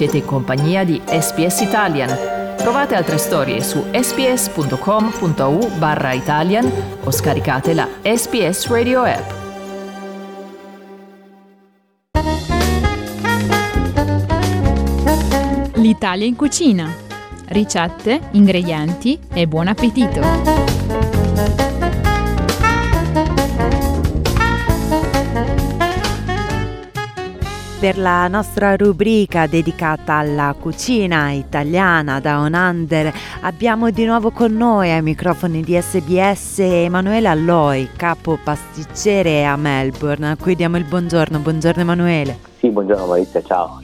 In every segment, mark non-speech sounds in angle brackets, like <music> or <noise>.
Siete in compagnia di SPS Italian. Trovate altre storie su sps.com.au barra Italian o scaricate la SPS Radio app. L'Italia in cucina. Ricette, ingredienti e buon appetito! Per la nostra rubrica dedicata alla cucina italiana da Onander abbiamo di nuovo con noi ai microfoni di SBS Emanuele Alloi, capo pasticcere a Melbourne, a cui diamo il buongiorno. Buongiorno Emanuele. Sì, buongiorno Maurizio, ciao.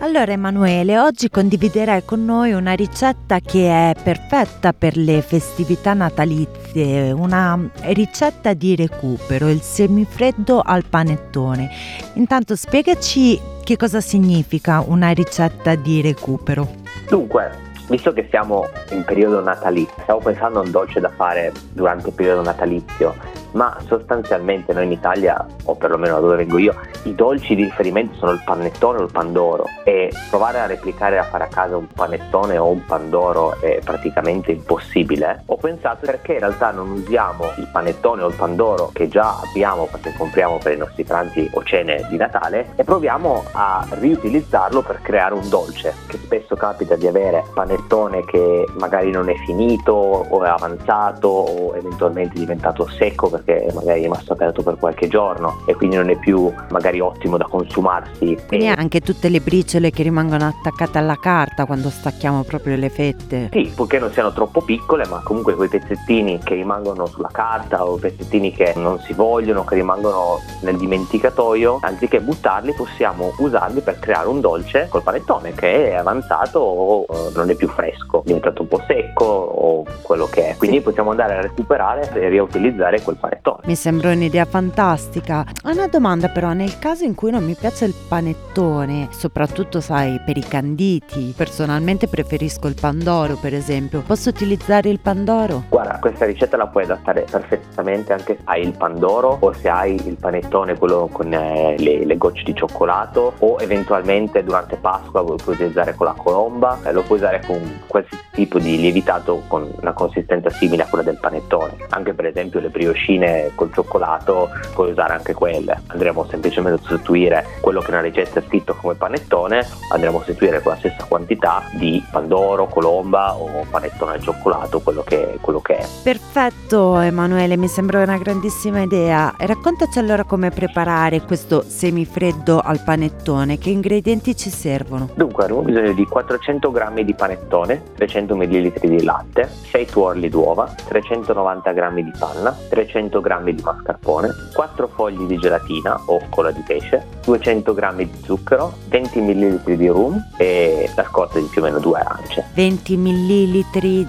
Allora Emanuele, oggi condividerai con noi una ricetta che è perfetta per le festività natalizie, una ricetta di recupero, il semifreddo al panettone. Intanto spiegaci che cosa significa una ricetta di recupero. Dunque, visto che siamo in periodo natalizio, stavo pensando a un dolce da fare durante il periodo natalizio ma sostanzialmente noi in Italia, o perlomeno da dove vengo io, i dolci di riferimento sono il panettone o il pandoro e provare a replicare a fare a casa un panettone o un pandoro è praticamente impossibile. Ho pensato perché in realtà non usiamo il panettone o il pandoro che già abbiamo perché compriamo per i nostri pranzi o cene di Natale e proviamo a riutilizzarlo per creare un dolce che spesso capita di avere panettone che magari non è finito o è avanzato o eventualmente diventato secco perché magari è rimasto aperto per qualche giorno e quindi non è più magari ottimo da consumarsi. Quindi e... anche tutte le briciole che rimangono attaccate alla carta quando stacchiamo proprio le fette. Sì, purché non siano troppo piccole, ma comunque quei pezzettini che rimangono sulla carta o pezzettini che non si vogliono, che rimangono nel dimenticatoio, anziché buttarli possiamo usarli per creare un dolce col panettone che è avanzato o non è più fresco, è diventato un po' secco o quello che è. Quindi sì. possiamo andare a recuperare e riutilizzare quel panettone panettone. Mi sembra un'idea fantastica. Una domanda però, nel caso in cui non mi piace il panettone, soprattutto sai per i canditi, personalmente preferisco il pandoro per esempio, posso utilizzare il pandoro? Guarda, questa ricetta la puoi adattare perfettamente anche se hai il pandoro o se hai il panettone, quello con eh, le, le, gocce di cioccolato o eventualmente durante Pasqua lo puoi utilizzare con la colomba, eh, lo puoi usare con qualsiasi tipo di lievitato con una consistenza simile a quella del panettone. Anche per esempio le brioscine patatine col cioccolato puoi usare anche quelle. Andremo semplicemente a sostituire quello che nella ricetta è scritto come panettone, andremo a sostituire con la stessa quantità di pandoro, colomba o panettone al cioccolato, quello che, quello che è. Perfetto Emanuele, mi sembra una grandissima idea. Raccontaci allora come preparare questo semifreddo al panettone, che ingredienti ci servono? Dunque abbiamo bisogno di 400 g di panettone, 300 ml di latte, 6 tuorli d'uova, 390 g di panna, 300 200 g di mascarpone, 4 fogli di gelatina o cola di pesce, 200 g di zucchero, 20 ml di rum e la scorza di più o meno 2 arance. 20 ml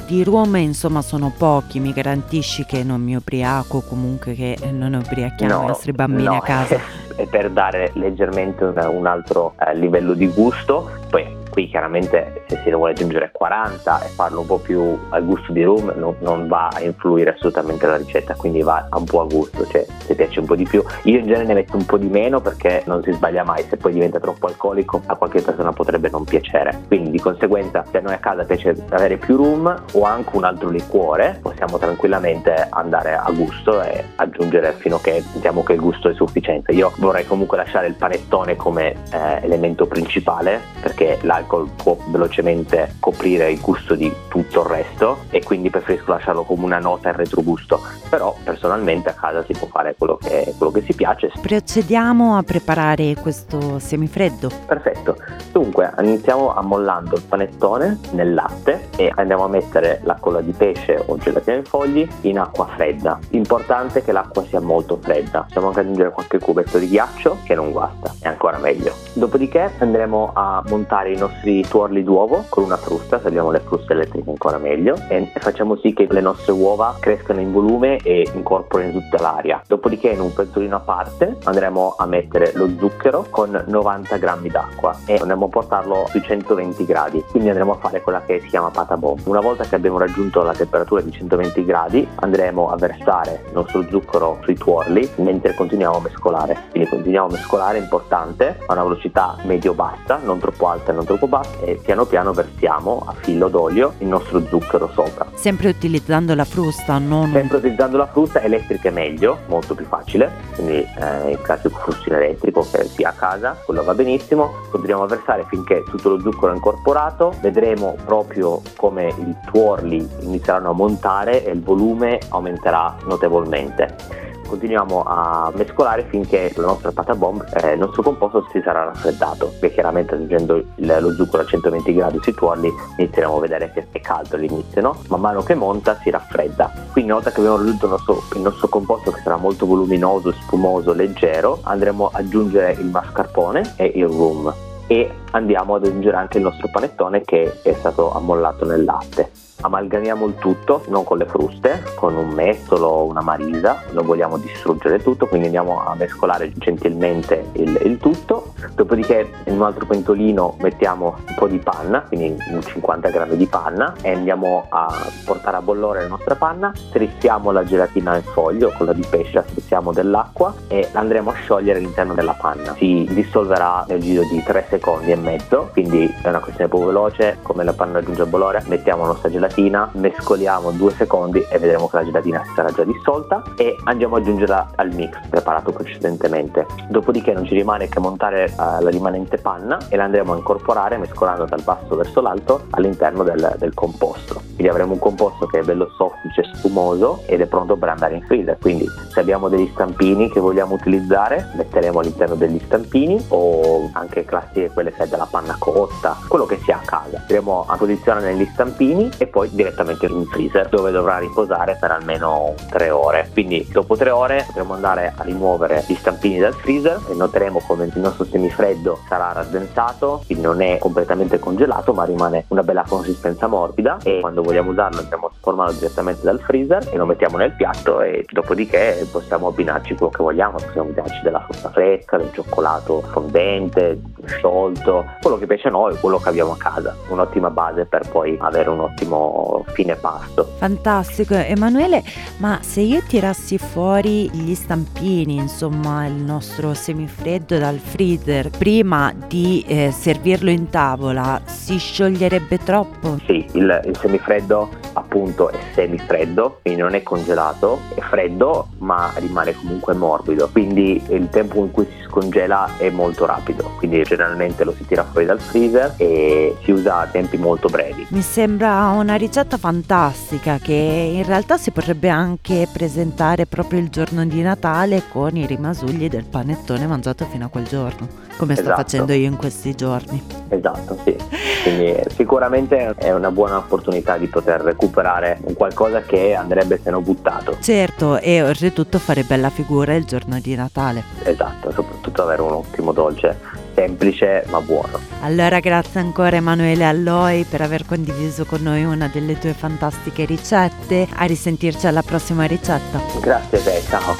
di rum insomma sono pochi, mi garantisci che non mi ubriaco comunque che non ubriachiamo no, i nostri bambini no. a casa. e <laughs> per dare leggermente un, un altro eh, livello di gusto, poi qui chiaramente se si vuole aggiungere 40 e farlo un po' più al gusto di rum non, non, va a influire assolutamente la ricetta quindi va un po' a gusto cioè se piace un po' di più. Io in genere ne metto un po' di meno perché non si sbaglia mai se poi diventa troppo alcolico a qualche persona potrebbe non piacere. Quindi di conseguenza se a noi a casa piace avere più rum o anche un altro liquore possiamo tranquillamente andare a gusto e aggiungere fino a che sentiamo che il gusto è sufficiente. Io vorrei comunque lasciare il panettone come eh, elemento principale perché l'alcol l'alcol può velocemente coprire il gusto di tutto il resto e quindi preferisco lasciarlo come una nota in retrogusto. Però personalmente a casa si può fare quello che, quello che si piace. Procediamo a preparare questo semifreddo. Perfetto. Dunque iniziamo ammollando il panettone nel latte e andiamo a mettere la colla di pesce o gelatina in fogli in acqua fredda. Importante che l'acqua sia molto fredda. Possiamo anche aggiungere qualche cubetto di ghiaccio che non guasta. È ancora meglio. Dopodiché andremo a montare i nostri nostri tuorli d'uovo con una frusta, se abbiamo le fruste elettriche ancora meglio, e facciamo sì che le nostre uova crescano in volume e incorporino tutta l'aria. Dopodiché in un pentolino a parte andremo a mettere lo zucchero con 90 grammi d'acqua e andremo a portarlo sui 120 gradi, quindi andremo a fare quella che si chiama pata bomb. Una volta che abbiamo raggiunto la temperatura di 120 gradi andremo a versare il nostro zucchero sui tuorli mentre continuiamo a mescolare. Quindi continuiamo a mescolare, importante, a una velocità medio-bassa, non troppo alta e non troppo bassa e piano piano versiamo a filo d'olio il nostro zucchero sopra. Sempre utilizzando la frusta, non... Sempre utilizzando la frusta elettrica è meglio, molto più facile, quindi eh, il classico frustino elettrico che sia a casa, quello va benissimo, continuiamo a versare finché tutto lo zucchero è incorporato, vedremo proprio come i tuorli inizieranno a montare e il volume aumenterà notevolmente continuiamo a mescolare finché la nostra pata bomb, eh, il nostro composto si sarà raffreddato, perché chiaramente aggiungendo il, lo zucchero a 120 gradi sui tuorli inizieremo a vedere che è caldo all'inizio, no? Man mano che monta si raffredda. Quindi una volta che abbiamo raggiunto il nostro, il nostro composto che sarà molto voluminoso, spumoso, leggero, andremo ad aggiungere il mascarpone e il rum e andiamo ad aggiungere anche il nostro panettone che è stato ammollato nel latte amalgamiamo il tutto, non con le fruste, con un mestolo una marisa, non vogliamo distruggere tutto, quindi andiamo a mescolare gentilmente il, il, tutto, dopodiché in un altro pentolino mettiamo un po' di panna, quindi 50 grammi di panna e andiamo a portare a bollore la nostra panna, strissiamo la gelatina in foglio, quella di pesce, la strissiamo dell'acqua e andremo a sciogliere all'interno della panna. Si dissolverà nel giro di 3 secondi e mezzo, quindi è una questione proprio veloce, come la panna raggiunge a bollore, mettiamo la nostra gelatina gelatina, mescoliamo due secondi e vedremo che la gelatina si sarà già dissolta e andiamo ad aggiungerla al mix preparato precedentemente. Dopodiché non ci rimane che montare uh, la rimanente panna e la andremo a incorporare mescolando dal basso verso l'alto all'interno del, del composto. Quindi avremo un composto che è bello soffice, spumoso ed è pronto per andare in freezer. Quindi se abbiamo degli stampini che vogliamo utilizzare, metteremo all'interno degli stampini o anche classiche quelle sai della panna cotta, quello che sia a casa. Andremo a posizionare negli stampini e poi direttamente in freezer dove dovrà riposare per almeno 3 ore. Quindi dopo 3 ore potremo andare a rimuovere gli stampini dal freezer e noteremo come il nostro semifreddo sarà raddensato, quindi non è completamente congelato ma rimane una bella consistenza morbida e quando vogliamo usarlo andiamo a sformarlo direttamente dal freezer e lo mettiamo nel piatto e dopodiché possiamo abbinarci quello che vogliamo, possiamo abbinarci della frutta fresca, del cioccolato fondente, sciolto, quello che piace a noi, quello che abbiamo a casa, un'ottima base per poi avere un ottimo fine pasto. Fantastico, Emanuele, ma se io tirassi fuori gli stampini, insomma il nostro semifreddo dal freezer, prima di eh, servirlo in tavola, si scioglierebbe troppo? Sì, il, il semifreddo appunto è semifreddo, quindi non è congelato, è freddo ma rimane comunque morbido, quindi il tempo in cui si scongela è molto rapido, quindi generalmente lo si tira fuori dal freezer e si usa a tempi molto brevi. Mi sembra una ricetta fantastica che in realtà si potrebbe anche presentare proprio il giorno di Natale con i rimasugli del panettone mangiato fino a quel giorno, come esatto. sto facendo io in questi giorni. Esatto, sì. Quindi sicuramente è una buona opportunità di poter recuperare un qualcosa che andrebbe se no buttato. Certo, e oltretutto fare bella figura il giorno di Natale. Esatto, soprattutto avere un ottimo dolce semplice ma buono. Allora grazie ancora Emanuele Alloi per aver condiviso con noi una delle tue fantastiche ricette. A risentirci alla prossima ricetta. Grazie a te, ciao.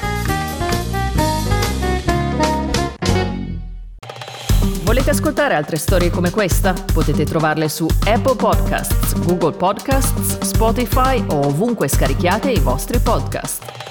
Volete ascoltare altre storie come questa? Potete trovarle su Apple Podcasts, Google Podcasts, Spotify o ovunque scarichiate i vostri podcast.